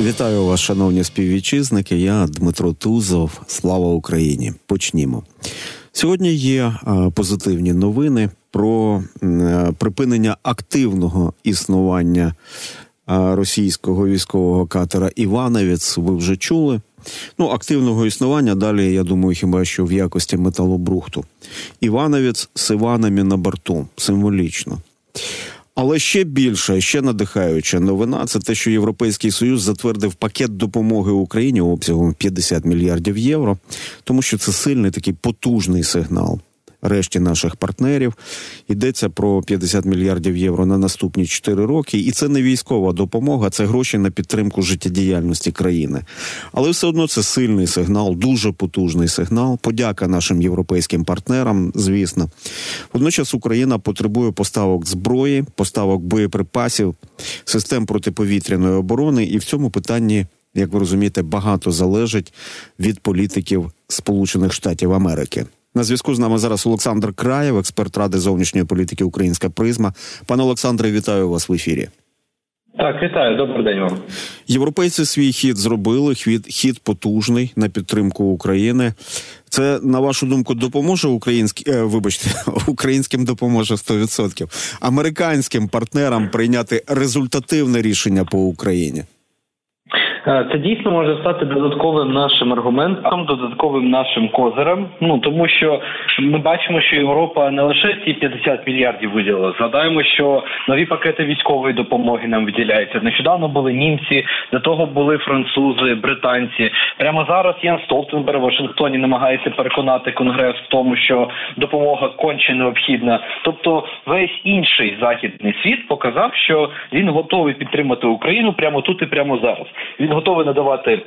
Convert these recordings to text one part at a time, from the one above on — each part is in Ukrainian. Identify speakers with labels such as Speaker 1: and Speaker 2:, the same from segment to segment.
Speaker 1: Вітаю вас, шановні співвітчизники. Я Дмитро Тузов. Слава Україні! Почнімо. Сьогодні є е, позитивні новини про е, припинення активного існування е, російського військового катера Івановець. Ви вже чули. Ну, активного існування далі, я думаю, хіба що в якості металобрухту. Івановець з Іванами на борту символічно. Але ще більше, ще надихаюча новина це те, що Європейський Союз затвердив пакет допомоги Україні обсягом 50 мільярдів євро, тому що це сильний такий потужний сигнал решті наших партнерів. Йдеться про 50 мільярдів євро на наступні 4 роки, і це не військова допомога, це гроші на підтримку життєдіяльності країни. Але все одно це сильний сигнал, дуже потужний сигнал. Подяка нашим європейським партнерам, звісно. Водночас Україна потребує поставок зброї, поставок боєприпасів, систем протиповітряної оборони, і в цьому питанні. Як ви розумієте, багато залежить від політиків Сполучених Штатів Америки. На зв'язку з нами зараз Олександр Краєв, експерт ради зовнішньої політики Українська призма. Пане Олександре, вітаю вас в ефірі.
Speaker 2: Так, вітаю, добрий день вам.
Speaker 1: Європейці свій хід зробили. Хід хід потужний на підтримку України. Це на вашу думку допоможе українським, е, вибачте, українським допоможе 100%, американським партнерам прийняти результативне рішення по Україні.
Speaker 2: Е, це дійсно може стати додатковим нашим аргументом, додатковим нашим козирем. Ну тому що ми бачимо, що Європа не лише ці 50 мільярдів виділила. Згадаємо, що нові пакети військової допомоги нам виділяються. Нещодавно були німці, до того були французи, британці. Прямо зараз Ян Столтенберг в Вашингтоні намагається переконати конгрес в тому, що допомога конче необхідна. Тобто, весь інший західний світ показав, що він готовий підтримати Україну прямо тут і прямо зараз. Він готовий надавати.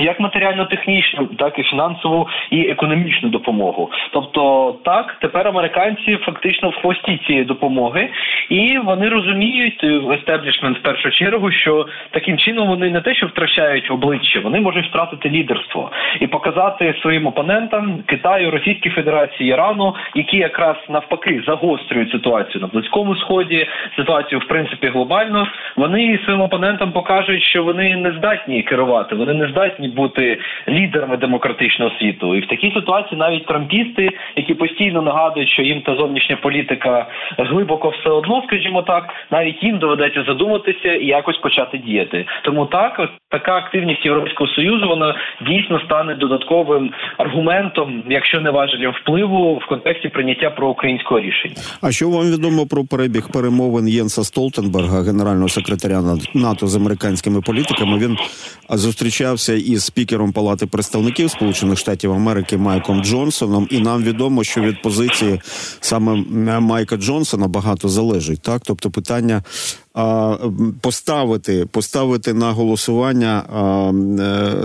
Speaker 2: Як матеріально-технічну, так і фінансову і економічну допомогу. Тобто, так тепер американці фактично в хвості цієї допомоги, і вони розуміють естеблішмент в першу чергу, що таким чином вони не те, що втрачають обличчя, вони можуть втратити лідерство і показати своїм опонентам Китаю, Російській Федерації, Ірану, які якраз навпаки загострюють ситуацію на близькому сході, ситуацію в принципі глобально. Вони своїм опонентам покажуть, що вони не здатні керувати, вони не здатні бути лідерами демократичного світу. І в такій ситуації навіть трампісти, які постійно нагадують, що їм та зовнішня політика глибоко все одно, скажімо так, навіть їм доведеться задуматися і якось почати діяти. Тому так така активність Європейського союзу вона дійсно стане додатковим аргументом, якщо не важелем впливу в контексті прийняття проукраїнського рішення.
Speaker 1: А що вам відомо про перебіг перемовин Єнса Столтенберга, генерального секретаря НАТО з американськими політиками? Він зустрічався із спікером Палати представників Сполучених Штатів Америки Майком Джонсоном, і нам відомо, що від позиції саме Майка Джонсона багато залежить. Так, тобто питання поставити поставити на голосування е,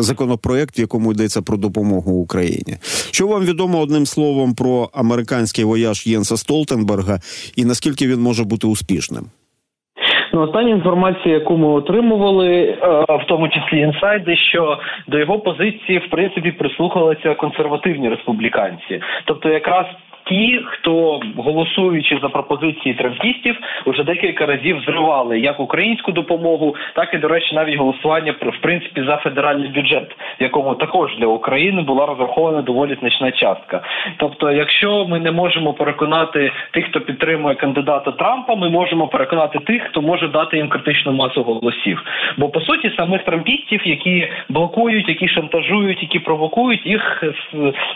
Speaker 1: законопроект, в якому йдеться про допомогу Україні. Що вам відомо одним словом про американський вояж Єнса Столтенберга і наскільки він може бути успішним?
Speaker 2: Ну, остання інформація, яку ми отримували, е, в тому числі інсайди, що до його позиції в принципі прислухалися консервативні республіканці, тобто якраз ті, хто голосуючи за пропозиції трампістів, вже декілька разів зривали як українську допомогу, так і до речі, навіть голосування в принципі за федеральний бюджет, в якому також для України була розрахована доволі значна частка. Тобто, якщо ми не можемо переконати тих, хто підтримує кандидата Трампа, ми можемо переконати тих, хто може дати їм критичну масу голосів. Бо по суті самих трампістів, які блокують, які шантажують, які провокують, їх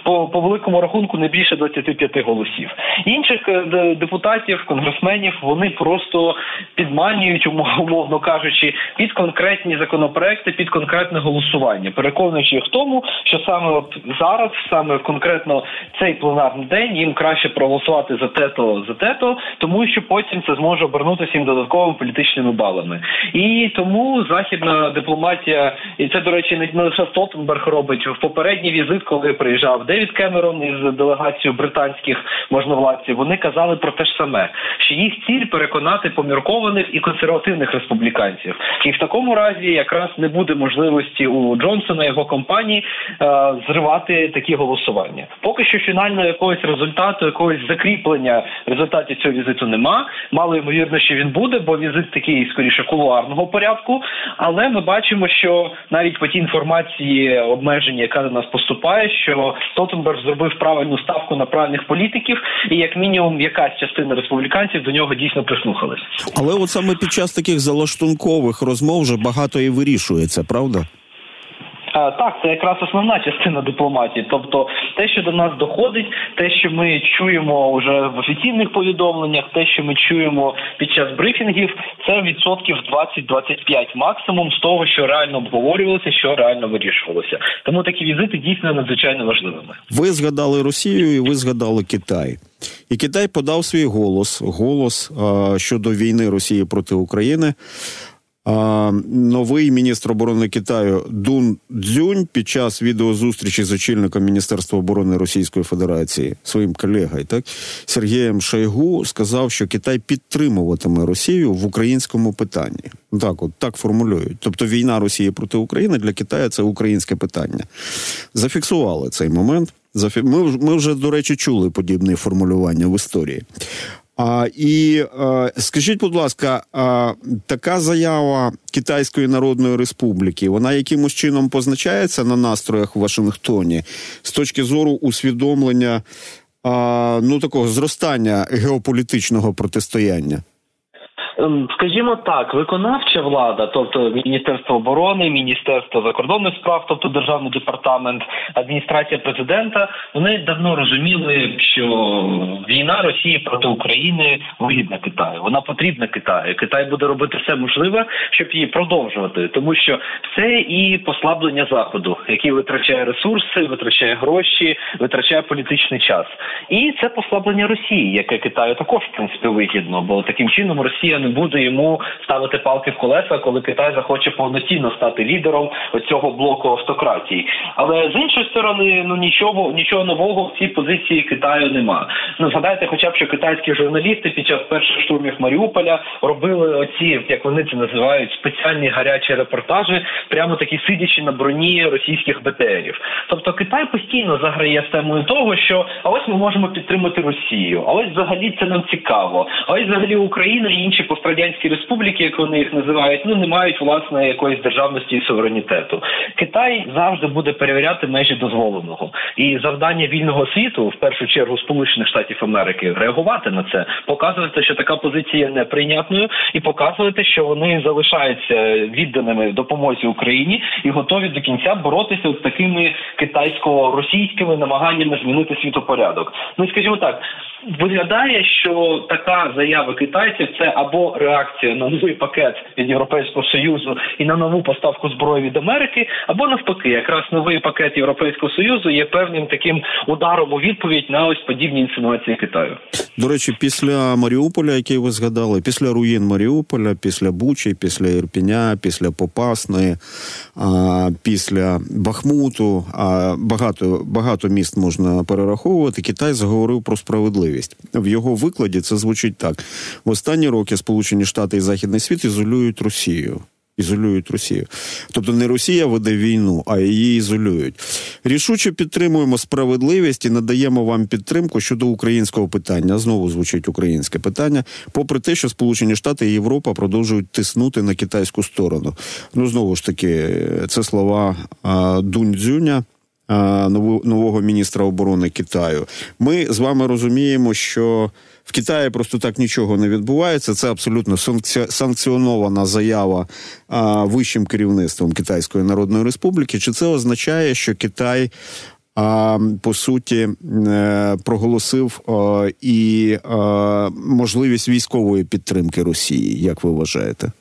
Speaker 2: по, по великому рахунку не більше 25 голосів. Інших е, депутатів, конгресменів вони просто підманюють, умовно кажучи, під конкретні законопроекти, під конкретне голосування, переконуючи їх в тому, що саме от зараз, саме конкретно цей пленарний день, їм краще проголосувати за те-то, за те-то, тому що потім це зможе обернутися їм додатковими політичними балами. І тому західна дипломатія, і це до речі, не лише Столтенберг робить в попередній візит, коли приїжджав Девід Кемерон із делегацією британських їхніх можновладців, вони казали про те ж саме, що їх ціль переконати поміркованих і консервативних республіканців, і в такому разі якраз не буде можливості у Джонсона його компанії е, зривати такі голосування. Поки що фінального якогось результату, якогось закріплення результатів цього візиту нема. Мало ймовірно, що він буде, бо візит такий скоріше кулуарного порядку. Але ми бачимо, що навіть по тій інформації обмеження, яка до нас поступає, що Столтенберг зробив правильну ставку на правильних політиків, і як мінімум якась частина республіканців до нього дійсно прислухалась.
Speaker 1: Але от саме під час таких залаштункових розмов вже багато і вирішується, правда?
Speaker 2: Так, це якраз основна частина дипломатії. Тобто, те, що до нас доходить, те, що ми чуємо вже в офіційних повідомленнях, те, що ми чуємо під час брифінгів, це відсотків 20-25 максимум з того, що реально обговорювалося, що реально вирішувалося. Тому такі візити дійсно надзвичайно важливими.
Speaker 1: Ви згадали Росію, і ви згадали Китай. І Китай подав свій голос голос а, щодо війни Росії проти України. Новий міністр оборони Китаю Дун Дзюнь під час відеозустрічі з очільником Міністерства оборони Російської Федерації своїм колегою, так Сергієм Шойгу сказав, що Китай підтримуватиме Росію в українському питанні. Так, от так формулюють. Тобто війна Росії проти України для Китаю це українське питання. Зафіксували цей момент. Ми, ми вже, до речі, чули подібне формулювання в історії. А, І а, скажіть, будь ласка, а, така заява Китайської Народної Республіки, вона якимось чином позначається на настроях в Вашингтоні з точки зору усвідомлення а, ну такого зростання геополітичного протистояння?
Speaker 2: Ем, скажімо так, виконавча влада, тобто Міністерство оборони, Міністерство закордонних справ, тобто державний департамент, адміністрація президента, вони давно розуміли, що війна Росії проти України вигідна Китаю. Вона потрібна Китаю. Китай буде робити все можливе, щоб її продовжувати, тому що це і послаблення заходу, який витрачає ресурси, витрачає гроші, витрачає політичний час, і це послаблення Росії, яке Китаю також в принципі вигідно, бо таким чином Росія не буде йому ставити палки в колеса, коли Китай захоче повноцінно стати лідером цього блоку автократії. Але з іншої сторони, ну нічого нічого нового в цій позиції Китаю нема. Ну згадайте, хоча б що китайські журналісти під час перших штурмів Маріуполя робили оці, як вони це називають, спеціальні гарячі репортажі, прямо такі сидячи на броні російських БТРів. Тобто Китай постійно заграє з темою того, що а ось ми можемо підтримати Росію, а ось взагалі це нам цікаво. А ось взагалі Україна і інші пострадянські республіки, як вони їх називають, ну не мають власне якоїсь державності і суверенітету. Китай завжди буде перевіряти межі дозволеного, і завдання вільного світу, в першу чергу Сполучених Штатів Америки, реагувати на це, показувати, що така позиція неприйнятною, і показувати, що вони залишаються відданими допомозі Україні і готові до кінця боротися з такими китайсько-російськими намаганнями змінити світопорядок. Ну скажімо так. Виглядає, що така заява китайців це або реакція на новий пакет від Європейського союзу і на нову поставку зброї від Америки, або навпаки, якраз новий пакет Європейського союзу є певним таким ударом у відповідь на ось подібні інсинуації Китаю.
Speaker 1: До речі, після Маріуполя, який ви згадали, після руїн Маріуполя, після Бучі, після Ірпіня, після Попасної, після Бахмуту, багато багато міст можна перераховувати. Китай заговорив про справедливість. В його викладі це звучить так: в останні роки Сполучені Штати і Західний світ ізолюють Росію. Ізолюють Росію, тобто не Росія веде війну, а її ізолюють. Рішуче підтримуємо справедливість і надаємо вам підтримку щодо українського питання. Знову звучить українське питання, попри те, що Сполучені Штати і Європа продовжують тиснути на китайську сторону. Ну знову ж таки, це слова Дунь Дзюня, нового міністра оборони Китаю. Ми з вами розуміємо, що в Китаї просто так нічого не відбувається. Це абсолютно санкціонована заява вищим керівництвом Китайської Народної Республіки. Чи це означає, що Китай? А по суті е, проголосив і можливість військової підтримки Росії, як ви вважаєте?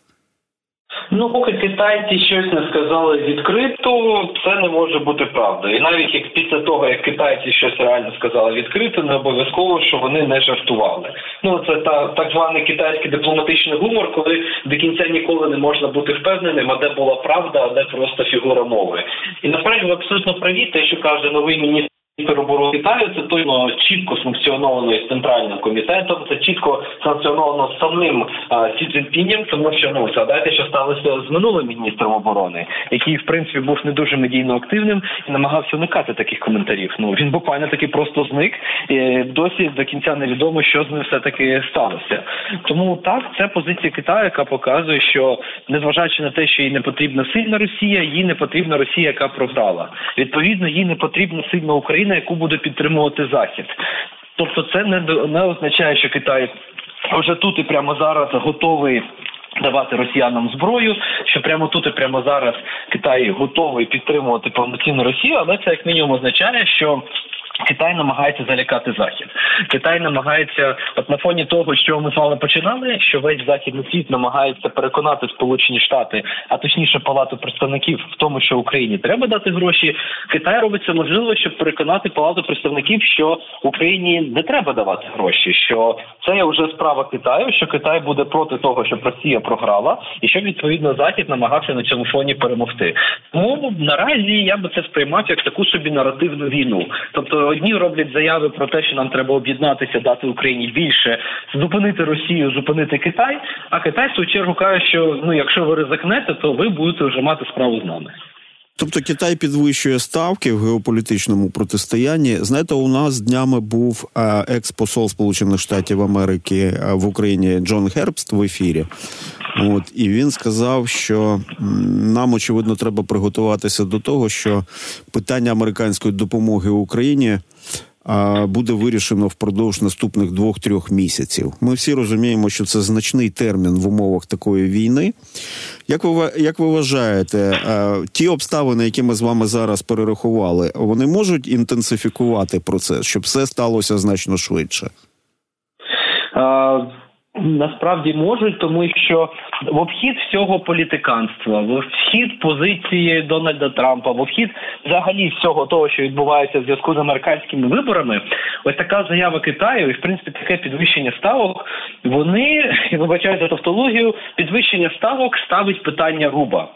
Speaker 2: Ну, поки китайці щось не сказали відкрито, це не може бути правдою. І навіть як після того, як китайці щось реально сказали відкрито, не обов'язково, що вони не жартували. Ну це та так званий китайський дипломатичний гумор, коли до кінця ніколи не можна бути впевненим, а де була правда, а де просто фігура мови. І насправді ви абсолютно праві, те, що каже новий міністр Міністероборони Китаю це точно чітко санкціоновано центральним комітетом. Це чітко санкціоновано самим а, Сі Цзіньпінем, тому що ну згадайте, що сталося з минулим міністром оборони, який в принципі був не дуже медійно активним і намагався уникати таких коментарів. Ну він буквально таки просто зник. І Досі до кінця невідомо, що з ним все таки сталося. Тому так це позиція Китаю, яка показує, що незважаючи на те, що їй не потрібна сильна Росія, їй не потрібна Росія, яка програла. Відповідно, їй не потрібна сильна Україна. Україна, яку буде підтримувати Захід. Тобто, це не не означає, що Китай вже тут і прямо зараз готовий. Давати росіянам зброю, що прямо тут і прямо зараз Китай готовий підтримувати повноцінну Росію, але це як мінімум означає, що Китай намагається залякати захід. Китай намагається, от на фоні того, що ми з вами починали, що весь західний світ намагається переконати Сполучені Штати, а точніше Палату представників в тому, що Україні треба дати гроші. Китай робить це можливо, щоб переконати Палату представників, що Україні не треба давати гроші. Що це вже справа Китаю, що Китай буде проти того, щоб Росія програла, і щоб відповідно Захід намагався на цьому фоні перемогти. Тому наразі я би це сприймав як таку собі наративну війну, тобто одні роблять заяви про те, що нам треба об'єднатися, дати Україні більше, зупинити Росію, зупинити Китай. А Китай в свою чергу каже, що ну якщо ви ризикнете, то ви будете вже мати справу з нами.
Speaker 1: Тобто Китай підвищує ставки в геополітичному протистоянні. Знаєте, у нас днями був екс-посол Сполучених Штатів Америки в Україні Джон Гербст в ефірі. От і він сказав, що нам очевидно треба приготуватися до того, що питання американської допомоги Україні буде вирішено впродовж наступних двох-трьох місяців. Ми всі розуміємо, що це значний термін в умовах такої війни. Як ви як ви вважаєте, ті обставини, які ми з вами зараз перерахували, вони можуть інтенсифікувати процес, щоб все сталося значно швидше?
Speaker 2: Насправді можуть, тому що в обхід всього політиканства, в обхід позиції Дональда Трампа, в обхід взагалі всього того, що відбувається в зв'язку з американськими виборами, ось така заява Китаю, і в принципі таке підвищення ставок. Вони я вибачаю за тавтологію, підвищення ставок ставить питання руба.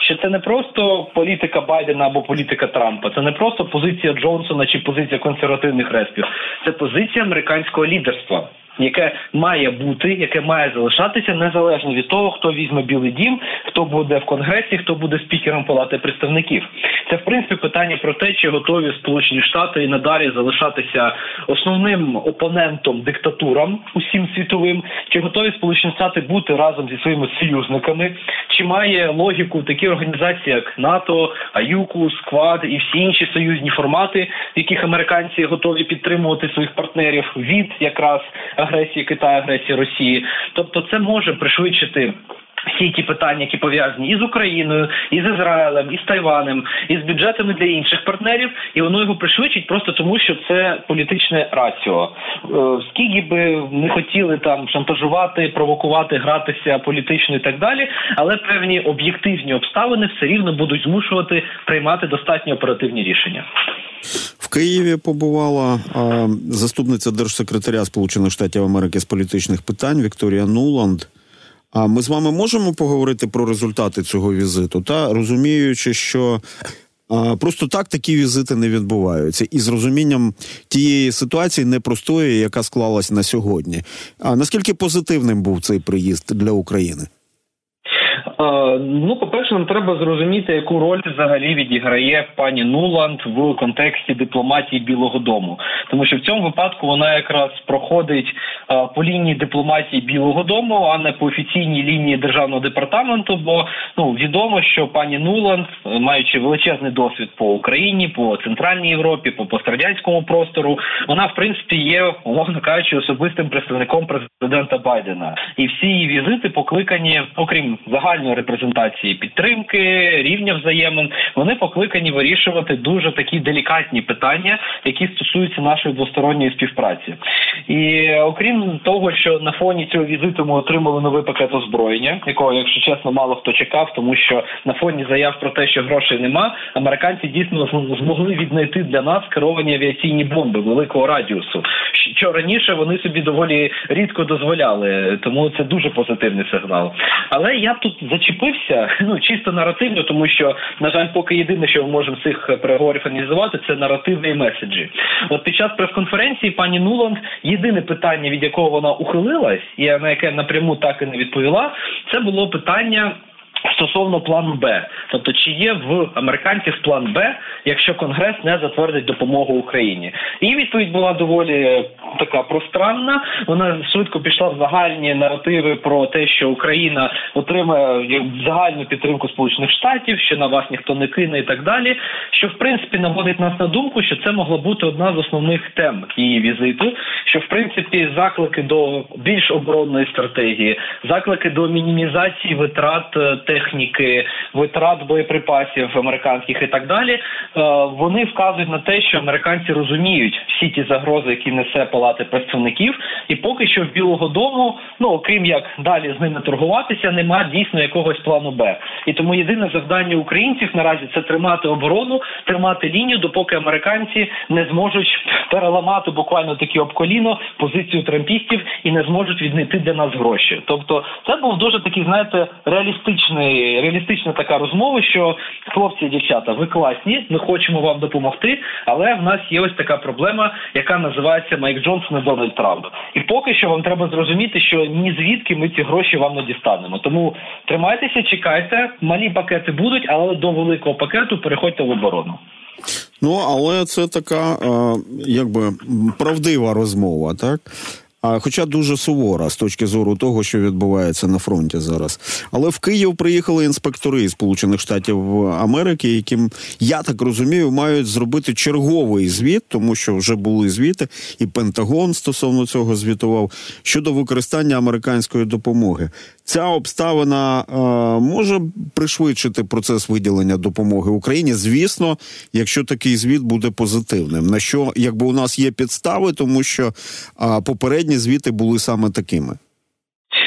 Speaker 2: Що це не просто політика Байдена або політика Трампа, це не просто позиція Джонсона чи позиція консервативних респів, це позиція американського лідерства яке має бути, яке має залишатися незалежно від того, хто візьме білий дім, хто буде в конгресі, хто буде спікером палати представників. Це в принципі питання про те, чи готові Сполучені Штати і надалі залишатися основним опонентом диктатурам усім світовим, чи готові Сполучені Штати бути разом зі своїми союзниками, чи має логіку такі організації, як НАТО, АЮКУ, Сквад і всі інші союзні формати, в яких американці готові підтримувати своїх партнерів від якраз агресії Китаю, агресії Росії. Тобто, це може пришвидшити. Всі ті питання, які пов'язані із Україною, і з Ізраїлем, і з Тайванем, і з бюджетами для інших партнерів, і воно його пришвидшить просто тому, що це політичне раціо. Е, скільки би не хотіли там шантажувати, провокувати, гратися політично і так далі, але певні об'єктивні обставини все рівно будуть змушувати приймати достатньо оперативні рішення.
Speaker 1: Києві побувала заступниця держсекретаря Сполучених Штатів Америки з політичних питань Вікторія Нуланд. А ми з вами можемо поговорити про результати цього візиту, та розуміючи, що просто так такі візити не відбуваються, і з розумінням тієї ситуації непростої, яка склалась на сьогодні. А наскільки позитивним був цей приїзд для України?
Speaker 2: Ну, по перше, нам треба зрозуміти, яку роль взагалі відіграє пані Нуланд в контексті дипломатії Білого Дому, тому що в цьому випадку вона якраз проходить по лінії дипломатії Білого Дому, а не по офіційній лінії державного департаменту. Бо ну відомо, що пані Нуланд, маючи величезний досвід по Україні, по центральній Європі, по пострадянському простору, вона в принципі є, умовно кажучи, особистим представником президента Байдена, і всі її візити покликані, окрім загальної репрезентації підтримки, рівня взаємин, вони покликані вирішувати дуже такі делікатні питання, які стосуються нашої двосторонньої співпраці. І окрім того, що на фоні цього візиту ми отримали новий пакет озброєння, якого, якщо чесно, мало хто чекав, тому що на фоні заяв про те, що грошей нема, американці дійсно змогли віднайти для нас керовані авіаційні бомби великого радіусу. Що раніше вони собі доволі рідко дозволяли, тому це дуже позитивний сигнал. Але я б тут зачепився, ну чисто наративно, тому що на жаль, поки єдине, що ми можемо цих переговорів аналізувати, це наративи і меседжі. От під час прес-конференції пані Нуланд єдине питання, від якого вона ухилилась, і на яке напряму так і не відповіла, це було питання. Стосовно плану Б, тобто чи є в американців план Б, якщо Конгрес не затвердить допомогу Україні, її відповідь була доволі така пространна. Вона швидко пішла в загальні наративи про те, що Україна отримає загальну підтримку Сполучених Штатів, що на вас ніхто не кине, і так далі. Що в принципі наводить нас на думку, що це могла бути одна з основних тем її візиту. Що в принципі заклики до більш оборонної стратегії, заклики до мінімізації витрат е, техніки, витрат боєприпасів американських і так далі. Е, вони вказують на те, що американці розуміють всі ті загрози, які несе палати представників, і поки що в Білого Дому, ну окрім як далі з ними торгуватися, нема дійсно якогось плану Б. І тому єдине завдання українців наразі це тримати оборону, тримати лінію, допоки американці не зможуть переламати буквально такі об коліно позицію трампістів і не зможуть віднайти для нас гроші. Тобто, це був дуже такий, знаєте, реалістичний, реалістична така розмова, що хлопці дівчата, ви класні, ми хочемо вам допомогти, але в нас є ось така проблема, яка називається Майк Джонсон і Дональд Трамп. І поки що вам треба зрозуміти, що ні звідки ми ці гроші вам не дістанемо. Тому тримайтеся, чекайте, малі пакети будуть, але до великого пакету переходьте в оборону.
Speaker 1: Ну але це така, якби правдива розмова, так хоча дуже сувора з точки зору того, що відбувається на фронті зараз. Але в Київ приїхали інспектори Сполучених Штатів Америки, яким я так розумію, мають зробити черговий звіт, тому що вже були звіти, і Пентагон стосовно цього звітував щодо використання американської допомоги. Ця обставина е, може пришвидшити процес виділення допомоги Україні. Звісно, якщо такий звіт буде позитивним. На що якби у нас є підстави, тому що е, попередні звіти були саме такими.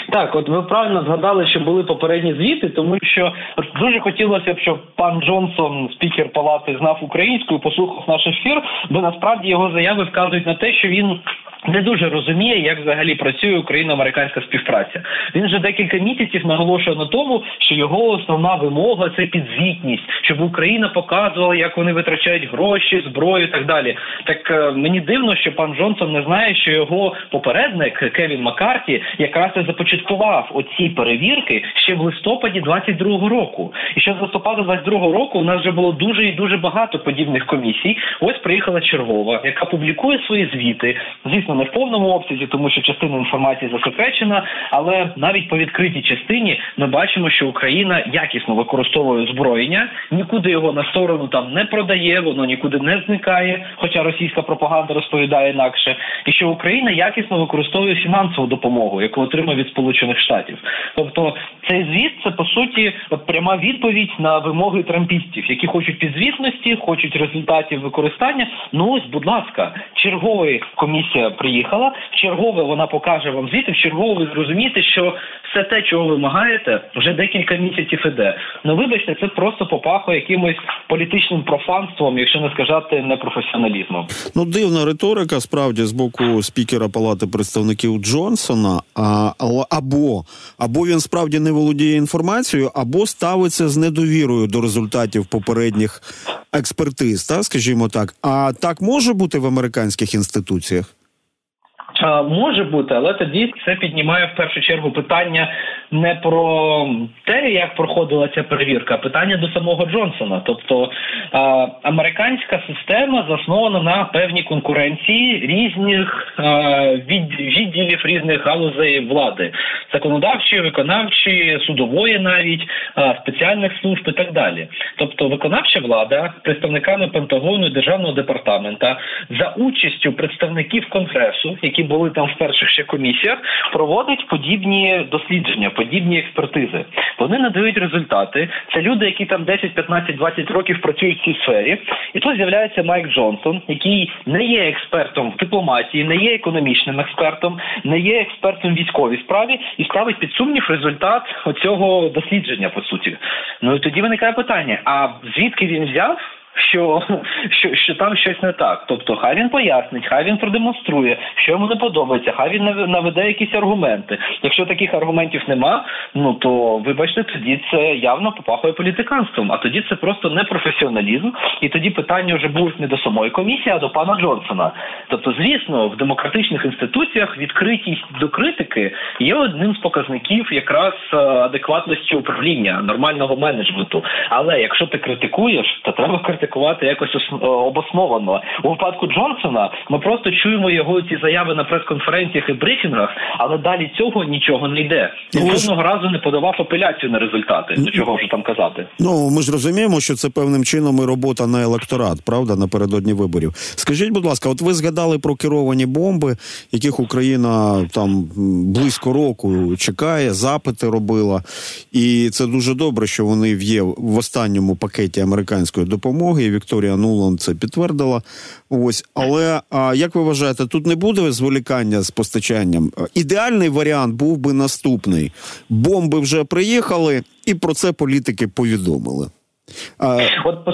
Speaker 2: Так, от ви правильно згадали, що були попередні звіти, тому що дуже хотілося б, щоб пан Джонсон, спікер палати, знав українську, послухав наш ефір, бо насправді його заяви вказують на те, що він не дуже розуміє, як взагалі працює україно-американська співпраця. Він вже декілька місяців наголошує на тому, що його основна вимога це підзвітність, щоб Україна показувала, як вони витрачають гроші, зброю і так далі. Так е, мені дивно, що пан Джонсон не знає, що його попередник Кевін Маккарті якраз і започаткував оці перевірки ще в листопаді 22-го року. І ще з листопада 22-го року у нас вже було дуже і дуже багато подібних комісій. Ось приїхала чергова, яка публікує свої звіти. Звісно не в повному обсязі, тому що частина інформації засекречена, але навіть по відкритій частині ми бачимо, що Україна якісно використовує озброєння, нікуди його на сторону там не продає, воно нікуди не зникає. Хоча російська пропаганда розповідає інакше, і що Україна якісно використовує фінансову допомогу, яку отримує від Сполучених Штатів. Тобто цей звіт це по суті от пряма відповідь на вимоги трампістів, які хочуть підзвітності, хочуть результатів використання. Ну ось, будь ласка, чергової комісія приїхала. Чергове вона покаже вам звіти. В чергове ви зрозумієте, що все те, чого вимагаєте, вже декілька місяців іде. Ну вибачте, це просто попахує якимось політичним профанством, якщо не сказати непрофесіоналізмом.
Speaker 1: Ну дивна риторика справді з боку спікера Палати представників Джонсона. А або або він справді не володіє інформацією, або ставиться з недовірою до результатів попередніх експертиз, та скажімо так. А так може бути в американських інституціях.
Speaker 2: Може бути, але тоді це піднімає в першу чергу питання не про те, як проходила ця перевірка, а питання до самого Джонсона. Тобто американська система заснована на певній конкуренції різних відділів різних галузей влади, законодавчої, виконавчої, судової, навіть спеціальних служб і так далі. Тобто, виконавча влада представниками Пентагону і державного департамента за участю представників конгресу, які були там в перших ще комісіях, проводить подібні дослідження, подібні експертизи. Вони надають результати. Це люди, які там 10, 15, 20 років працюють в цій сфері. І тут з'являється Майк Джонсон, який не є експертом в дипломатії, не є економічним експертом, не є експертом в військовій справі і ставить під сумнів результат оцього дослідження. По суті, ну і тоді виникає питання: а звідки він взяв? Що, що, що там щось не так. Тобто, хай він пояснить, хай він продемонструє, що йому не подобається, хай він наведе якісь аргументи. Якщо таких аргументів нема, ну то вибачте, тоді це явно попахує політиканством. А тоді це просто непрофесіоналізм, і тоді питання вже будуть не до самої комісії, а до пана Джонсона. Тобто, звісно, в демократичних інституціях відкритість до критики є одним з показників якраз е, адекватності управління нормального менеджменту. Але якщо ти критикуєш, то треба критикувати якось е, обосновано. У випадку Джонсона ми просто чуємо його ці заяви на прес-конференціях і брифінгах, але далі цього нічого не йде. Ну, жодного разу не подавав апеляцію на результати. До чого вже там казати?
Speaker 1: Ну ми ж розуміємо, що це певним чином і робота на електорат, правда, напередодні виборів. Скажіть, будь ласка, от ви згадали про керовані бомби, яких Україна там близько року чекає, запити робила, і це дуже добре, що вони є в останньому пакеті американської допомоги. І Вікторія Нуланд це підтвердила. Ось, але як ви вважаєте, тут не буде зволікання з постачанням? Ідеальний варіант був би наступний: бомби вже приїхали, і про це політики повідомили.
Speaker 2: От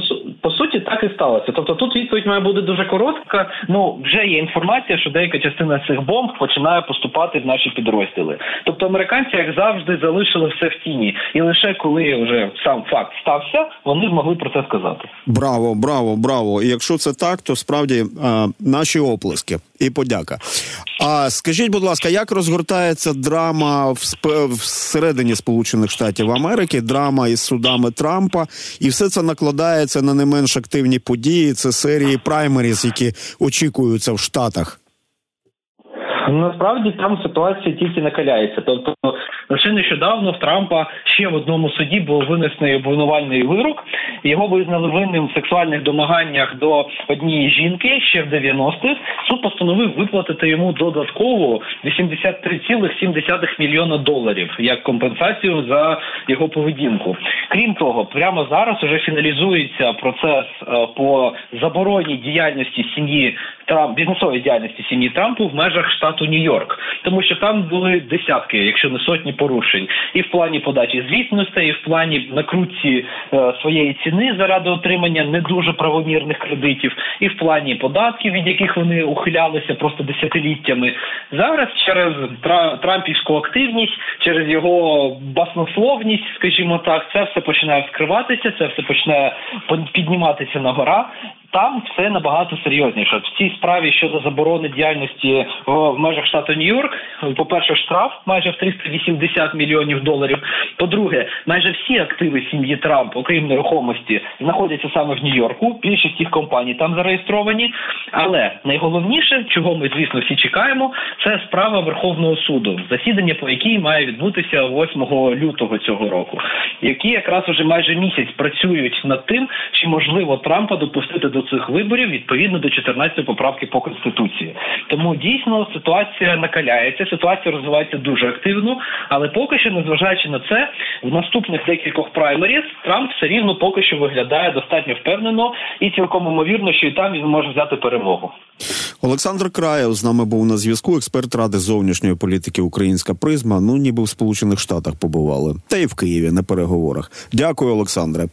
Speaker 2: по суті, так і сталося. Тобто, тут відповідь має бути дуже коротка. Ну вже є інформація, що деяка частина цих бомб починає поступати в наші підрозділи. Тобто, американці, як завжди, залишили все в тіні, і лише коли вже сам факт стався, вони змогли про це сказати.
Speaker 1: Браво, браво, браво! Якщо це так, то справді а, наші оплески і подяка. А скажіть, будь ласка, як розгортається драма в всередині Сполучених Штатів Америки, драма із судами Трампа, і все це накладається на не менш активні події. Це серії праймеріс, які очікуються в Штатах.
Speaker 2: Насправді там ситуація тільки накаляється. Тобто, лише нещодавно в Трампа ще в одному суді був винесений обвинувальний вирок. Його визнали винним в сексуальних домаганнях до однієї жінки ще в 90-х. Суд постановив виплатити йому додатково 83,7 мільйона доларів як компенсацію за його поведінку. Крім того, прямо зараз вже фіналізується процес е, по забороні діяльності сім'ї Трамп бізнесової діяльності сім'ї Трампу в межах штату Нью-Йорк, тому що там були десятки, якщо не сотні порушень, і в плані подачі звітностей, і в плані накрутці е, своєї ціни заради отримання не дуже правомірних кредитів, і в плані податків, від яких вони ухилялися просто десятиліттями. Зараз через Трампівську активність, через його баснословність, скажімо так, це все починає вскриватися, це все починає підніматися на гора там все набагато серйозніше. В цій справі щодо заборони діяльності в межах штату Нью-Йорк, по перше, штраф майже в 380 мільйонів доларів. По-друге, майже всі активи сім'ї Трамп, окрім нерухомості, знаходяться саме в Нью-Йорку. Більшість їх компаній там зареєстровані. Але найголовніше, чого ми звісно всі чекаємо, це справа Верховного суду, засідання по якій має відбутися 8 лютого цього року, які якраз уже майже місяць працюють над тим, чи можливо Трампа допустити до цих виборів відповідно до 14 поправки по конституції. Тому дійсно ситуація накаляється, ситуація розвивається дуже активно, але поки що, незважаючи на це, в наступних декількох праймерів Трамп все рівно поки що виглядає достатньо впевнено і цілком ймовірно, що і там він може взяти перемогу.
Speaker 1: Олександр Краєв з нами був на зв'язку. Експерт ради зовнішньої політики Українська призма. Ну ніби в Сполучених Штатах побували, та й в Києві на переговорах. Дякую, Олександре.